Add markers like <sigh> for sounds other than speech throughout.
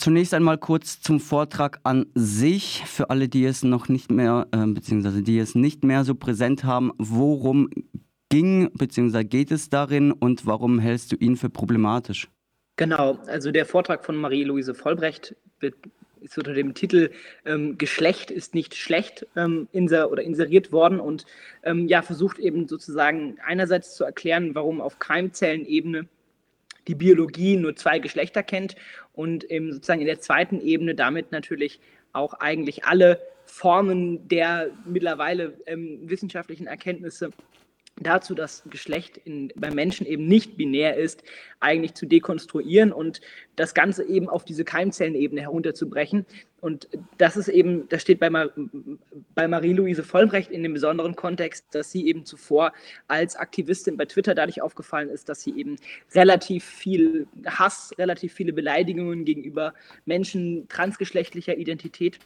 Zunächst einmal kurz zum Vortrag an sich, für alle, die es noch nicht mehr, äh, beziehungsweise die es nicht mehr so präsent haben. Worum ging, beziehungsweise geht es darin und warum hältst du ihn für problematisch? Genau, also der Vortrag von Marie-Louise Vollbrecht ist unter dem Titel ähm, Geschlecht ist nicht schlecht ähm, inser oder inseriert worden und ähm, ja, versucht eben sozusagen einerseits zu erklären, warum auf Keimzellenebene die Biologie nur zwei Geschlechter kennt und eben sozusagen in der zweiten Ebene damit natürlich auch eigentlich alle Formen der mittlerweile ähm, wissenschaftlichen Erkenntnisse dazu, dass Geschlecht in, beim Menschen eben nicht binär ist, eigentlich zu dekonstruieren und das Ganze eben auf diese Keimzellenebene herunterzubrechen. Und das ist eben, das steht bei, Mar bei Marie-Louise Vollbrecht in dem besonderen Kontext, dass sie eben zuvor als Aktivistin bei Twitter dadurch aufgefallen ist, dass sie eben relativ viel Hass, relativ viele Beleidigungen gegenüber Menschen transgeschlechtlicher Identität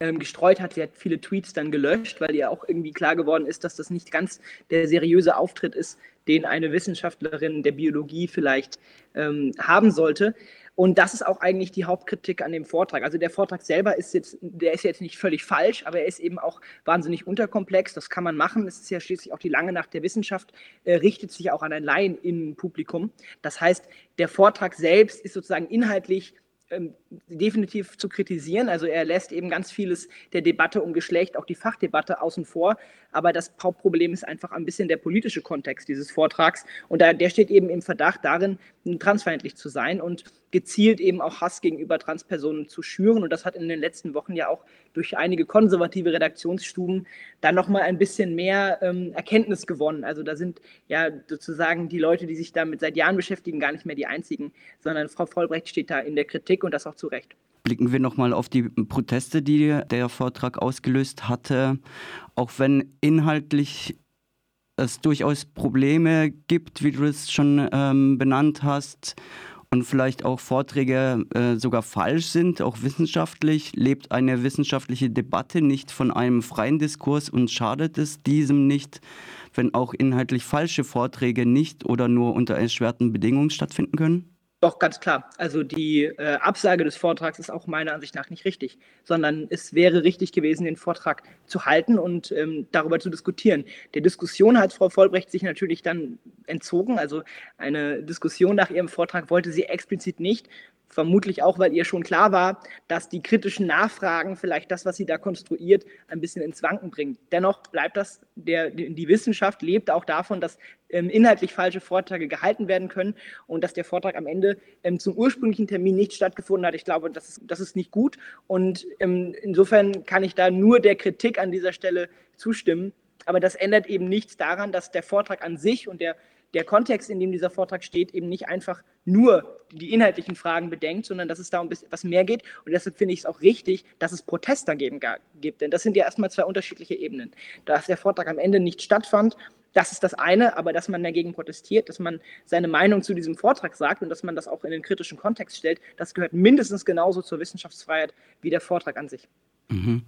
ähm, gestreut hat. Sie hat viele Tweets dann gelöscht, weil ihr auch irgendwie klar geworden ist, dass das nicht ganz der seriöse Auftritt ist, den eine Wissenschaftlerin der Biologie vielleicht ähm, haben sollte. Und das ist auch eigentlich die Hauptkritik an dem Vortrag. Also der Vortrag selber ist jetzt, der ist jetzt nicht völlig falsch, aber er ist eben auch wahnsinnig unterkomplex. Das kann man machen. Es ist ja schließlich auch die lange Nacht der Wissenschaft, äh, richtet sich auch an ein Laien-Publikum. Das heißt, der Vortrag selbst ist sozusagen inhaltlich ähm, definitiv zu kritisieren. Also er lässt eben ganz vieles der Debatte um Geschlecht, auch die Fachdebatte außen vor. Aber das Hauptproblem ist einfach ein bisschen der politische Kontext dieses Vortrags. Und da, der steht eben im Verdacht darin, transfeindlich zu sein und gezielt eben auch Hass gegenüber Transpersonen zu schüren. Und das hat in den letzten Wochen ja auch durch einige konservative Redaktionsstuben dann nochmal ein bisschen mehr ähm, Erkenntnis gewonnen. Also da sind ja sozusagen die Leute, die sich damit seit Jahren beschäftigen, gar nicht mehr die einzigen, sondern Frau Vollbrecht steht da in der Kritik und das auch zu Recht. Blicken wir nochmal auf die Proteste, die der Vortrag ausgelöst hatte. Auch wenn inhaltlich es durchaus Probleme gibt, wie du es schon ähm, benannt hast, und vielleicht auch Vorträge äh, sogar falsch sind, auch wissenschaftlich, lebt eine wissenschaftliche Debatte nicht von einem freien Diskurs und schadet es diesem nicht, wenn auch inhaltlich falsche Vorträge nicht oder nur unter erschwerten Bedingungen stattfinden können? Doch, ganz klar. Also die äh, Absage des Vortrags ist auch meiner Ansicht nach nicht richtig, sondern es wäre richtig gewesen, den Vortrag zu halten und ähm, darüber zu diskutieren. Der Diskussion hat Frau Vollbrecht sich natürlich dann entzogen. Also eine Diskussion nach ihrem Vortrag wollte sie explizit nicht. Vermutlich auch, weil ihr schon klar war, dass die kritischen Nachfragen vielleicht das, was sie da konstruiert, ein bisschen ins Wanken bringen. Dennoch bleibt das, der, die Wissenschaft lebt auch davon, dass ähm, inhaltlich falsche Vorträge gehalten werden können und dass der Vortrag am Ende ähm, zum ursprünglichen Termin nicht stattgefunden hat. Ich glaube, das ist, das ist nicht gut und ähm, insofern kann ich da nur der Kritik an dieser Stelle zustimmen. Aber das ändert eben nichts daran, dass der Vortrag an sich und der der Kontext, in dem dieser Vortrag steht, eben nicht einfach nur die inhaltlichen Fragen bedenkt, sondern dass es da um etwas mehr geht. Und deshalb finde ich es auch richtig, dass es Protest dagegen gibt. Denn das sind ja erstmal zwei unterschiedliche Ebenen. Dass der Vortrag am Ende nicht stattfand, das ist das eine, aber dass man dagegen protestiert, dass man seine Meinung zu diesem Vortrag sagt und dass man das auch in den kritischen Kontext stellt, das gehört mindestens genauso zur Wissenschaftsfreiheit wie der Vortrag an sich. Mhm.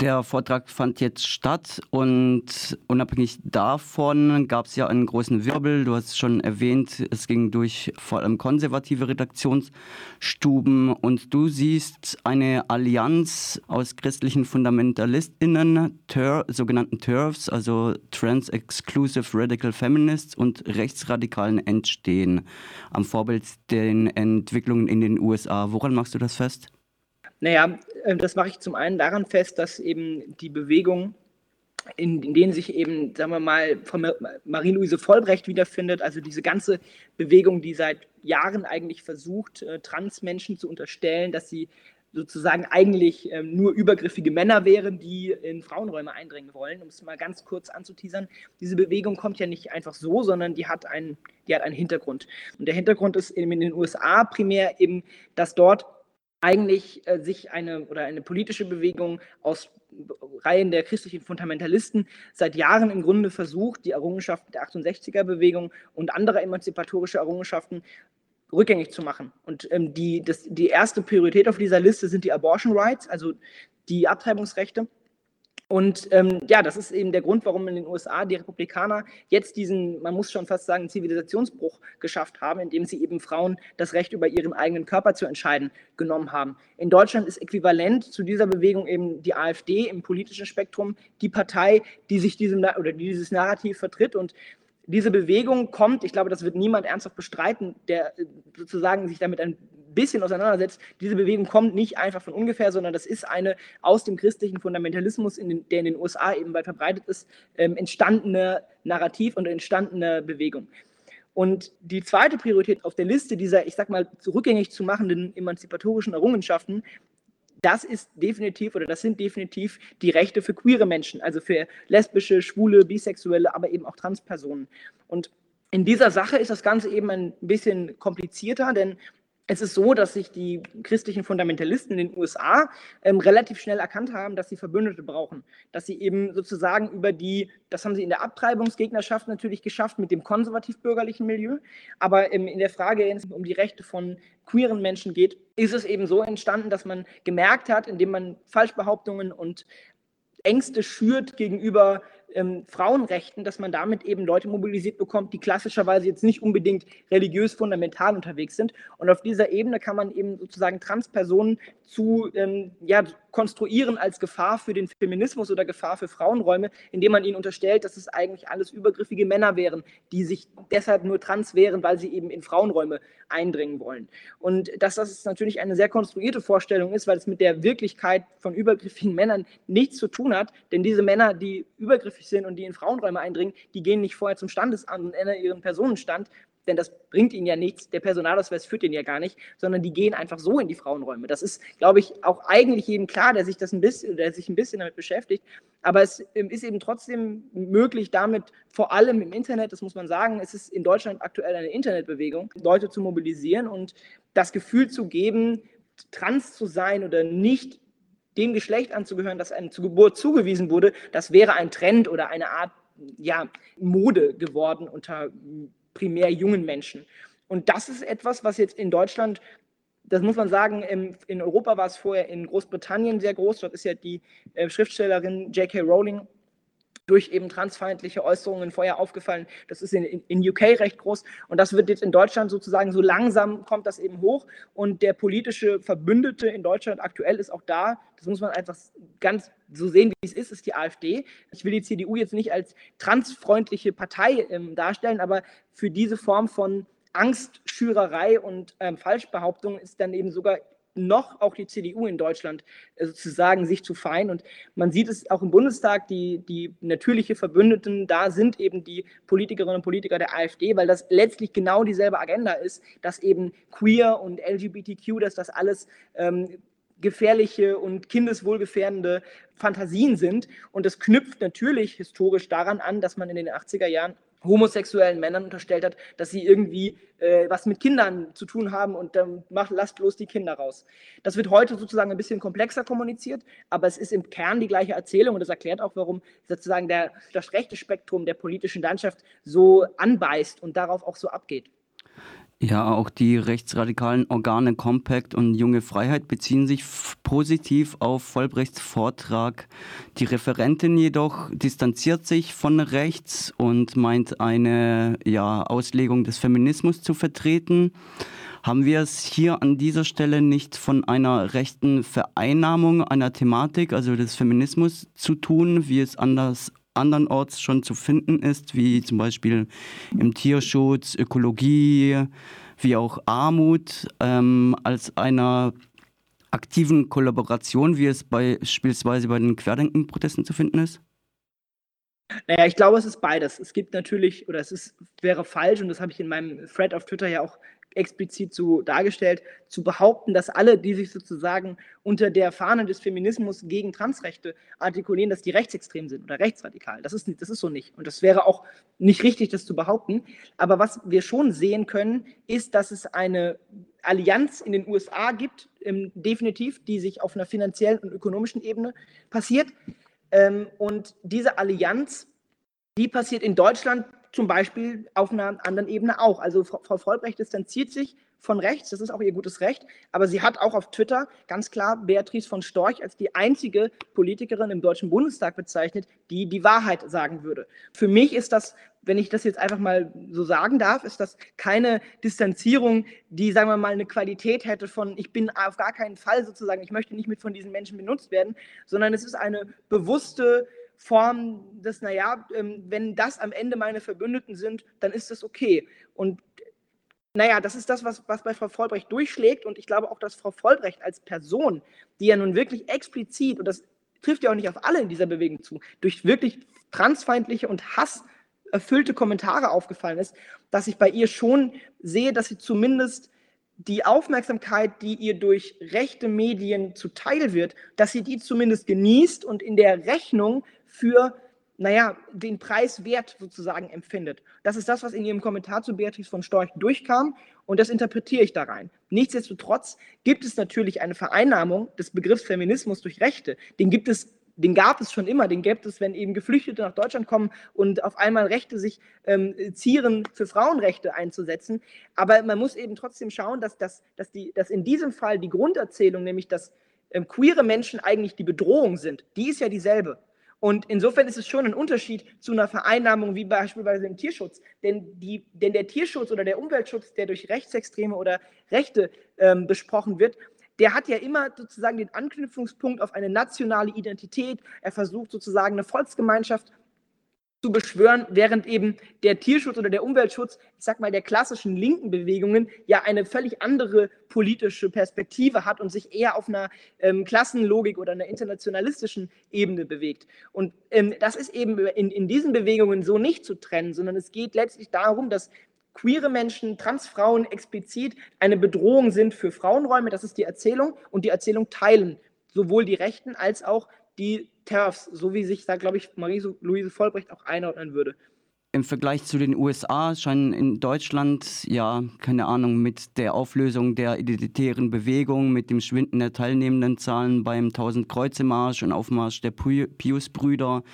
Der Vortrag fand jetzt statt und unabhängig davon gab es ja einen großen Wirbel. Du hast es schon erwähnt, es ging durch vor allem konservative Redaktionsstuben und du siehst eine Allianz aus christlichen FundamentalistInnen, Ter sogenannten TERFs, also Trans-Exclusive Radical Feminists und Rechtsradikalen entstehen, am Vorbild den Entwicklungen in den USA. Woran machst du das fest? Naja, das mache ich zum einen daran fest, dass eben die Bewegung, in, in denen sich eben, sagen wir mal, von Marie-Louise Vollbrecht wiederfindet, also diese ganze Bewegung, die seit Jahren eigentlich versucht, äh, Transmenschen zu unterstellen, dass sie sozusagen eigentlich ähm, nur übergriffige Männer wären, die in Frauenräume eindringen wollen, um es mal ganz kurz anzuteasern. Diese Bewegung kommt ja nicht einfach so, sondern die hat einen, die hat einen Hintergrund. Und der Hintergrund ist eben in den USA primär eben, dass dort eigentlich äh, sich eine oder eine politische Bewegung aus Reihen der christlichen Fundamentalisten seit Jahren im Grunde versucht, die Errungenschaften der 68er-Bewegung und andere emanzipatorische Errungenschaften rückgängig zu machen. Und ähm, die, das, die erste Priorität auf dieser Liste sind die Abortion Rights, also die Abtreibungsrechte. Und ähm, ja, das ist eben der Grund, warum in den USA die Republikaner jetzt diesen, man muss schon fast sagen, Zivilisationsbruch geschafft haben, indem sie eben Frauen das Recht über ihren eigenen Körper zu entscheiden genommen haben. In Deutschland ist äquivalent zu dieser Bewegung eben die AfD im politischen Spektrum die Partei, die sich diesem oder die dieses Narrativ vertritt und diese Bewegung kommt, ich glaube, das wird niemand ernsthaft bestreiten, der äh, sozusagen sich damit ein bisschen auseinandersetzt. Diese Bewegung kommt nicht einfach von ungefähr, sondern das ist eine aus dem christlichen Fundamentalismus, in den, der in den USA eben weit verbreitet ist, ähm, entstandene Narrativ und entstandene Bewegung. Und die zweite Priorität auf der Liste dieser, ich sag mal, rückgängig zu machenden emanzipatorischen Errungenschaften das ist definitiv oder das sind definitiv die Rechte für queere Menschen, also für lesbische, schwule, bisexuelle, aber eben auch Transpersonen. Und in dieser Sache ist das Ganze eben ein bisschen komplizierter, denn es ist so, dass sich die christlichen Fundamentalisten in den USA ähm, relativ schnell erkannt haben, dass sie Verbündete brauchen. Dass sie eben sozusagen über die, das haben sie in der Abtreibungsgegnerschaft natürlich geschafft mit dem konservativ-bürgerlichen Milieu, aber ähm, in der Frage, wenn es um die Rechte von queeren Menschen geht, ist es eben so entstanden, dass man gemerkt hat, indem man Falschbehauptungen und Ängste schürt gegenüber ähm, Frauenrechten, dass man damit eben Leute mobilisiert bekommt, die klassischerweise jetzt nicht unbedingt religiös fundamental unterwegs sind. Und auf dieser Ebene kann man eben sozusagen Transpersonen zu ähm, ja, konstruieren als Gefahr für den Feminismus oder Gefahr für Frauenräume, indem man ihnen unterstellt, dass es eigentlich alles übergriffige Männer wären, die sich deshalb nur trans wären, weil sie eben in Frauenräume eindringen wollen. Und dass das natürlich eine sehr konstruierte Vorstellung ist, weil es mit der Wirklichkeit von übergriffigen Männern nichts zu tun hat, denn diese Männer, die übergriffig sind und die in Frauenräume eindringen, die gehen nicht vorher zum Standesamt und ändern ihren Personenstand, denn das bringt ihnen ja nichts, der Personalausweis führt ihnen ja gar nicht, sondern die gehen einfach so in die Frauenräume. Das ist, glaube ich, auch eigentlich jedem klar, der sich das ein bisschen, der sich ein bisschen damit beschäftigt. Aber es ähm, ist eben trotzdem möglich, damit vor allem im Internet, das muss man sagen, es ist in Deutschland aktuell eine Internetbewegung, Leute zu mobilisieren und das Gefühl zu geben, trans zu sein oder nicht dem Geschlecht anzugehören, das einem zur Geburt zugewiesen wurde, das wäre ein Trend oder eine Art ja, Mode geworden unter primär jungen Menschen. Und das ist etwas, was jetzt in Deutschland, das muss man sagen, in, Europa war es vorher in Großbritannien sehr groß. Dort ist ja die äh, Schriftstellerin J.K. Rowling durch eben transfeindliche Äußerungen vorher aufgefallen. Das ist in, in, in, UK recht groß und das wird jetzt in Deutschland sozusagen so langsam kommt das eben hoch und der politische Verbündete in Deutschland aktuell ist auch da. Das muss man einfach ganz so sehen, wie es ist, ist die AfD. Ich will die CDU jetzt nicht als transfreundliche Partei ähm, darstellen, aber für diese Form von Angstschürerei und ähm, Falschbehauptung ist dann eben sogar noch auch die CDU in Deutschland äh, sozusagen sich zu fein. Und man sieht es auch im Bundestag, die, die natürliche Verbündeten, da sind eben die Politikerinnen und Politiker der AfD, weil das letztlich genau dieselbe Agenda ist, dass eben queer und LGBTQ, dass das alles ähm, gefährliche und kindeswohlgefährdende Fantasien sind. Und das knüpft natürlich historisch daran an, dass man in den 80er Jahren homosexuellen Männern unterstellt hat, dass sie irgendwie äh, was mit Kindern zu tun haben und dann macht, lasst bloß die Kinder raus. Das wird heute sozusagen ein bisschen komplexer kommuniziert, aber es ist im Kern die gleiche Erzählung und das erklärt auch, warum sozusagen der, das rechte Spektrum der politischen Landschaft so anbeißt und darauf auch so abgeht. Ja, auch die rechtsradikalen Organe Compact und Junge Freiheit beziehen sich positiv auf Vollbrechts Vortrag. Die Referentin jedoch distanziert sich von rechts und meint eine ja, Auslegung des Feminismus zu vertreten. Haben wir es hier an dieser Stelle nicht von einer rechten Vereinnahmung einer Thematik, also des Feminismus, zu tun, wie es anders andernorts schon zu finden ist, wie zum Beispiel im Tierschutz, Ökologie, wie auch Armut, ähm, als einer aktiven Kollaboration, wie es beispielsweise bei den Querdenken-Protesten zu finden ist? Naja, ich glaube, es ist beides. Es gibt natürlich, oder es ist, wäre falsch, und das habe ich in meinem Thread auf Twitter ja auch explizit so dargestellt, zu behaupten, dass alle, die sich sozusagen unter der Fahne des Feminismus gegen Transrechte artikulieren, dass die rechtsextrem sind oder rechtsradikal. Das ist, das ist so nicht. Und das wäre auch nicht richtig, das zu behaupten. Aber was wir schon sehen können, ist, dass es eine Allianz in den USA gibt, ähm, definitiv, die sich auf einer finanziellen und ökonomischen Ebene passiert. Ähm, und diese Allianz, die passiert in Deutschland zum Beispiel auf einer anderen Ebene auch. Also Frau Vollbrecht distanziert sich von rechts, das ist auch ihr gutes Recht, aber sie hat auch auf Twitter ganz klar Beatrice von Storch als die einzige Politikerin im Deutschen Bundestag bezeichnet, die die Wahrheit sagen würde. Für mich ist das, wenn ich das jetzt einfach mal so sagen darf, ist das keine Distanzierung, die, sagen wir mal, eine Qualität hätte von, ich bin auf gar keinen Fall sozusagen, ich möchte nicht mit von diesen Menschen benutzt werden, sondern es ist eine bewusste Form des, naja, ähm, wenn das am Ende meine Verbündeten sind, dann ist das okay. Und naja, das ist das, was, was bei Frau Vollbrecht durchschlägt. Und ich glaube auch, dass Frau Vollbrecht als Person, die ja nun wirklich explizit, und das trifft ja auch nicht auf alle in dieser Bewegung zu, durch wirklich transfeindliche und hasserfüllte Kommentare aufgefallen ist, dass ich bei ihr schon sehe, dass sie zumindest die Aufmerksamkeit, die ihr durch rechte Medien zuteil wird, dass sie die zumindest genießt und in der Rechnung für naja, den Preis wert sozusagen empfindet. Das ist das, was in Ihrem Kommentar zu Beatrice von Storch durchkam und das interpretiere ich da rein. Nichtsdestotrotz gibt es natürlich eine Vereinnahmung des Begriffs Feminismus durch Rechte. Den gibt es den gab es schon immer, den gibt es, wenn eben Geflüchtete nach Deutschland kommen und auf einmal Rechte sich ähm, zieren, für Frauenrechte einzusetzen. Aber man muss eben trotzdem schauen, dass, dass, dass, die, dass in diesem Fall die Grunderzählung, nämlich dass ähm, queere Menschen eigentlich die Bedrohung sind, die ist ja dieselbe. Und insofern ist es schon ein Unterschied zu einer Vereinnahmung wie beispielsweise im Tierschutz. Denn, die, denn der Tierschutz oder der Umweltschutz, der durch Rechtsextreme oder Rechte ähm, besprochen wird, der hat ja immer sozusagen den Anknüpfungspunkt auf eine nationale Identität. Er versucht sozusagen eine Volksgemeinschaft zu beschwören, während eben der Tierschutz oder der Umweltschutz, ich sag mal, der klassischen linken Bewegungen ja eine völlig andere politische Perspektive hat und sich eher auf einer ähm, Klassenlogik oder einer internationalistischen Ebene bewegt. Und ähm, das ist eben in, in diesen Bewegungen so nicht zu trennen, sondern es geht letztlich darum, dass queere Menschen, Transfrauen explizit eine Bedrohung sind für Frauenräume. Das ist die Erzählung und die Erzählung teilen sowohl die Rechten als auch die TERFs, so wie sich da, glaube ich, Marie-Louise Vollbrecht auch einordnen würde. Im Vergleich zu den USA scheinen in Deutschland, ja, keine Ahnung, mit der Auflösung der identitären Bewegung, mit dem Schwinden der teilnehmenden Zahlen beim 1000 Kreuzemarsch und Aufmarsch der Pius-Brüder,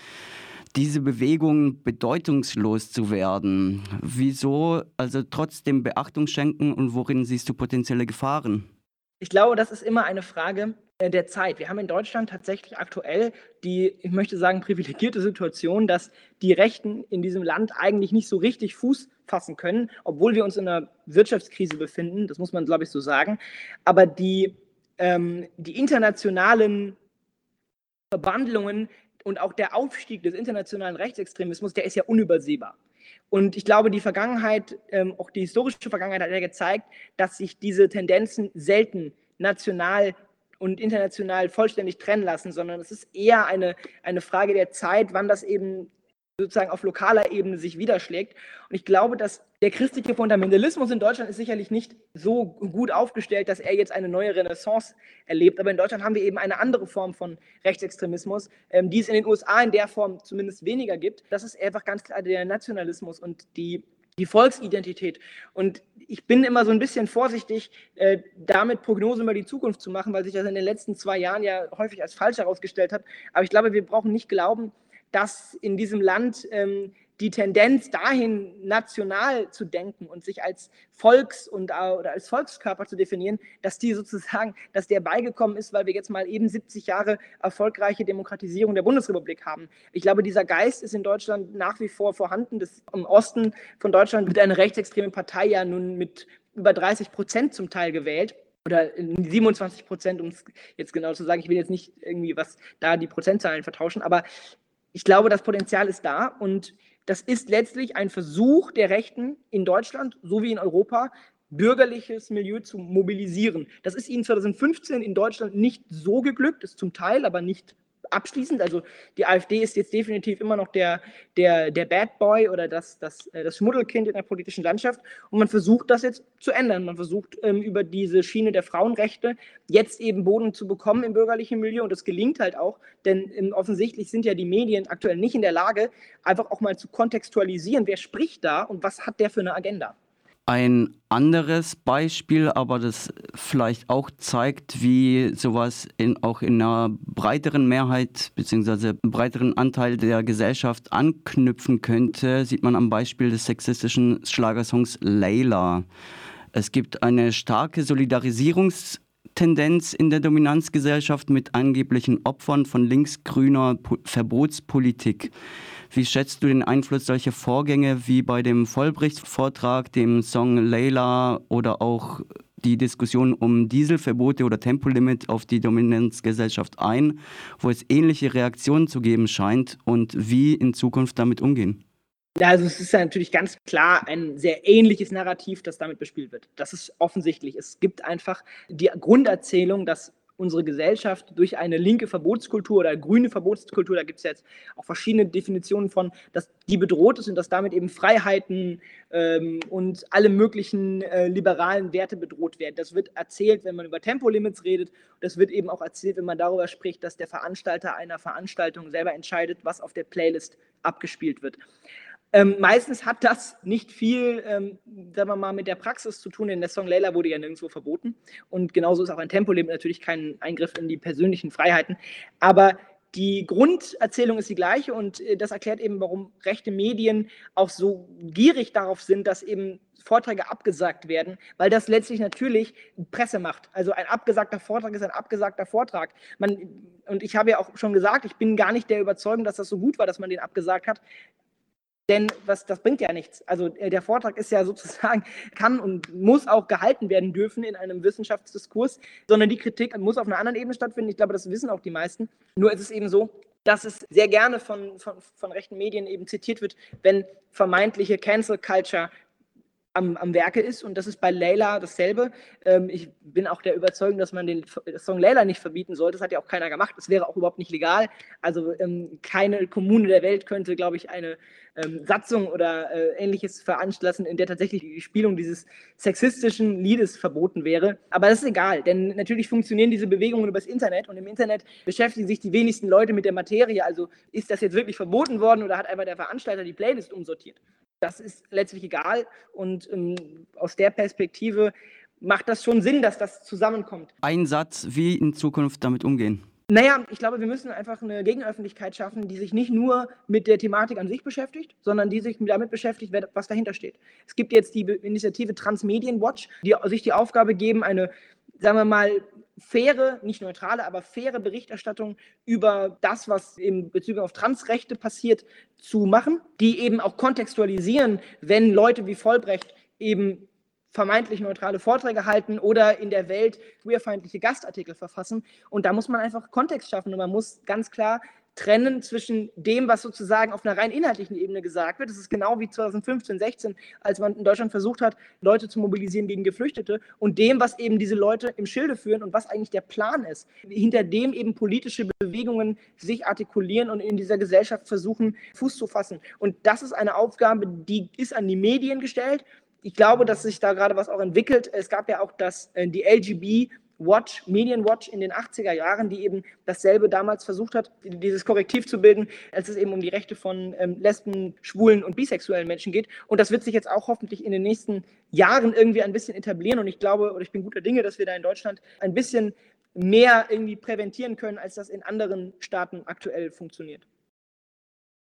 diese Bewegung bedeutungslos zu werden. Wieso also trotzdem Beachtung schenken und worin siehst du potenzielle Gefahren? Ich glaube, das ist immer eine Frage äh, der Zeit. Wir haben in Deutschland tatsächlich aktuell die, ich möchte sagen, privilegierte Situation, dass die Rechten in diesem Land eigentlich nicht so richtig Fuß fassen können, obwohl wir uns in einer Wirtschaftskrise befinden, das muss man, glaube ich, so sagen. Aber die, ähm, die internationalen Verbandlungen und auch der Aufstieg des internationalen Rechtsextremismus, der ist ja unübersehbar. Und ich glaube, die Vergangenheit, ähm, auch die historische Vergangenheit hat ja gezeigt, dass sich diese Tendenzen selten national und international vollständig trennen lassen, sondern es ist eher eine, eine Frage der Zeit, wann das eben sozusagen auf lokaler Ebene sich widerschlägt. Und ich glaube, dass der christliche Fundamentalismus in Deutschland ist sicherlich nicht so gut aufgestellt, dass er jetzt eine neue Renaissance erlebt. Aber in Deutschland haben wir eben eine andere Form von Rechtsextremismus, ähm, die es in den USA in der Form zumindest weniger gibt. Das ist einfach ganz klar der Nationalismus und die die Volksidentität. Und ich bin immer so ein bisschen vorsichtig, äh, damit Prognosen über die Zukunft zu machen, weil sich das in den letzten zwei Jahren ja häufig als falsch herausgestellt hat. Aber ich glaube, wir brauchen nicht glauben, dass in diesem Land ähm, die Tendenz dahin, national zu denken und sich als Volks- und, oder als Volkskörper zu definieren, dass die sozusagen, dass der beigekommen ist, weil wir jetzt mal eben 70 Jahre erfolgreiche Demokratisierung der Bundesrepublik haben. Ich glaube, dieser Geist ist in Deutschland nach wie vor vorhanden. Das im Osten von Deutschland wird eine rechtsextreme Partei ja nun mit über 30 Prozent zum Teil gewählt oder 27 Prozent, um es jetzt genau zu sagen. Ich will jetzt nicht irgendwie was da die Prozentzahlen vertauschen, aber ich glaube, das Potenzial ist da und das ist letztlich ein Versuch der Rechten in Deutschland sowie in Europa, bürgerliches Milieu zu mobilisieren. Das ist ihnen 2015 in Deutschland nicht so geglückt, ist zum Teil aber nicht abschließend. Also die AfD ist jetzt definitiv immer noch der, der, der Bad Boy oder das, das, äh, das Schmuddelkind in der politischen Landschaft. Und man versucht das jetzt zu ändern. Man versucht ähm, über diese Schiene der Frauenrechte jetzt eben Boden zu bekommen im bürgerlichen Milieu. Und das gelingt halt auch, denn ähm, offensichtlich sind ja die Medien aktuell nicht in der Lage, einfach auch mal zu kontextualisieren, wer spricht da und was hat der für eine Agenda. Ein anderes Beispiel, aber das vielleicht auch zeigt, wie sowas in, auch in einer breiteren Mehrheit bzw. breiteren Anteil der Gesellschaft anknüpfen könnte, sieht man am Beispiel des sexistischen Schlagersongs Layla. Es gibt eine starke Solidarisierungstendenz in der Dominanzgesellschaft mit angeblichen Opfern von linksgrüner Verbotspolitik. Wie schätzt du den Einfluss solcher Vorgänge wie bei dem Vollbricht-Vortrag, dem Song Layla oder auch die Diskussion um Dieselverbote oder Tempolimit auf die Dominanzgesellschaft ein, wo es ähnliche Reaktionen zu geben scheint und wie in Zukunft damit umgehen? Ja, also es ist ja natürlich ganz klar ein sehr ähnliches Narrativ, das damit bespielt wird. Das ist offensichtlich. Es gibt einfach die Grunderzählung, dass unsere Gesellschaft durch eine linke Verbotskultur oder grüne Verbotskultur, da gibt es jetzt auch verschiedene Definitionen von, dass die bedroht ist und dass damit eben Freiheiten ähm, und alle möglichen äh, liberalen Werte bedroht werden. Das wird erzählt, wenn man über Tempolimits redet. Das wird eben auch erzählt, wenn man darüber spricht, dass der Veranstalter einer Veranstaltung selber entscheidet, was auf der Playlist abgespielt wird. Ähm, meistens hat das nicht viel, ähm, sagen wir mal, mit der Praxis zu tun, denn der Song Layla wurde ja nirgendwo verboten. Und genauso ist auch ein Tempolimit natürlich kein Eingriff in die persönlichen Freiheiten. Aber die Grunderzählung ist die gleiche und äh, das erklärt eben, warum rechte Medien auch so gierig darauf sind, dass eben Vorträge abgesagt werden, weil das letztlich natürlich Presse macht. Also ein abgesagter Vortrag ist ein abgesagter Vortrag. Man, und ich habe ja auch schon gesagt, ich bin gar nicht der Überzeugung, dass das so gut war, dass man den abgesagt hat. Denn was, das bringt ja nichts. Also äh, der Vortrag ist ja <laughs> sozusagen, kann und muss auch gehalten werden dürfen in einem Wissenschaftsdiskurs, sondern die Kritik muss auf einer anderen Ebene stattfinden. Ich glaube, das wissen auch die meisten. Nur ist es eben so, dass es sehr gerne von, von, von rechten Medien eben zitiert wird, wenn vermeintliche Cancel Culture am, am Werke ist. Und das ist bei Layla dasselbe. Ähm, ich bin auch der Überzeugung, dass man den Song Layla nicht verbieten sollte. Das hat ja auch keiner gemacht. Das wäre auch überhaupt nicht legal. Also ähm, keine Kommune der Welt könnte, glaube ich, eine ähm, Satzung oder äh, ähnliches veranstalten, in der tatsächlich die Spielung dieses sexistischen Liedes verboten wäre. Aber das ist egal, denn natürlich funktionieren diese Bewegungen übers Internet und im Internet beschäftigen sich die wenigsten Leute mit der Materie. Also ist das jetzt wirklich verboten worden oder hat einfach der Veranstalter die Playlist umsortiert? Das ist letztlich egal und ähm, aus der Perspektive macht das schon Sinn, dass das zusammenkommt. Ein Satz, wie in Zukunft damit umgehen. Naja, ich glaube, wir müssen einfach eine Gegenöffentlichkeit schaffen, die sich nicht nur mit der Thematik an sich beschäftigt, sondern die sich damit beschäftigt, was dahinter steht. Es gibt jetzt die Initiative Transmedien Watch, die sich die Aufgabe geben, eine, sagen wir mal, faire, nicht neutrale, aber faire Berichterstattung über das, was in Bezug auf Transrechte passiert, zu machen, die eben auch kontextualisieren, wenn Leute wie Vollbrecht eben vermeintlich neutrale Vorträge halten oder in der Welt queerfeindliche Gastartikel verfassen. Und da muss man einfach Kontext schaffen und man muss ganz klar trennen zwischen dem, was sozusagen auf einer rein inhaltlichen Ebene gesagt wird. Das ist genau wie 2015, 16, als man in Deutschland versucht hat, Leute zu mobilisieren gegen Geflüchtete und dem, was eben diese Leute im Schilde führen und was eigentlich der Plan ist, hinter dem eben politische Bewegungen sich artikulieren und in dieser Gesellschaft versuchen, Fuß zu fassen. Und das ist eine Aufgabe, die ist an die Medien gestellt ich glaube, dass sich da gerade was auch entwickelt. Es gab ja auch das, äh, die LGB Watch, Medienwatch in den 80er Jahren, die eben dasselbe damals versucht hat, dieses Korrektiv zu bilden, als es eben um die Rechte von ähm, Lesben, Schwulen und bisexuellen Menschen geht. Und das wird sich jetzt auch hoffentlich in den nächsten Jahren irgendwie ein bisschen etablieren. Und ich glaube, oder ich bin guter Dinge, dass wir da in Deutschland ein bisschen mehr irgendwie präventieren können, als das in anderen Staaten aktuell funktioniert.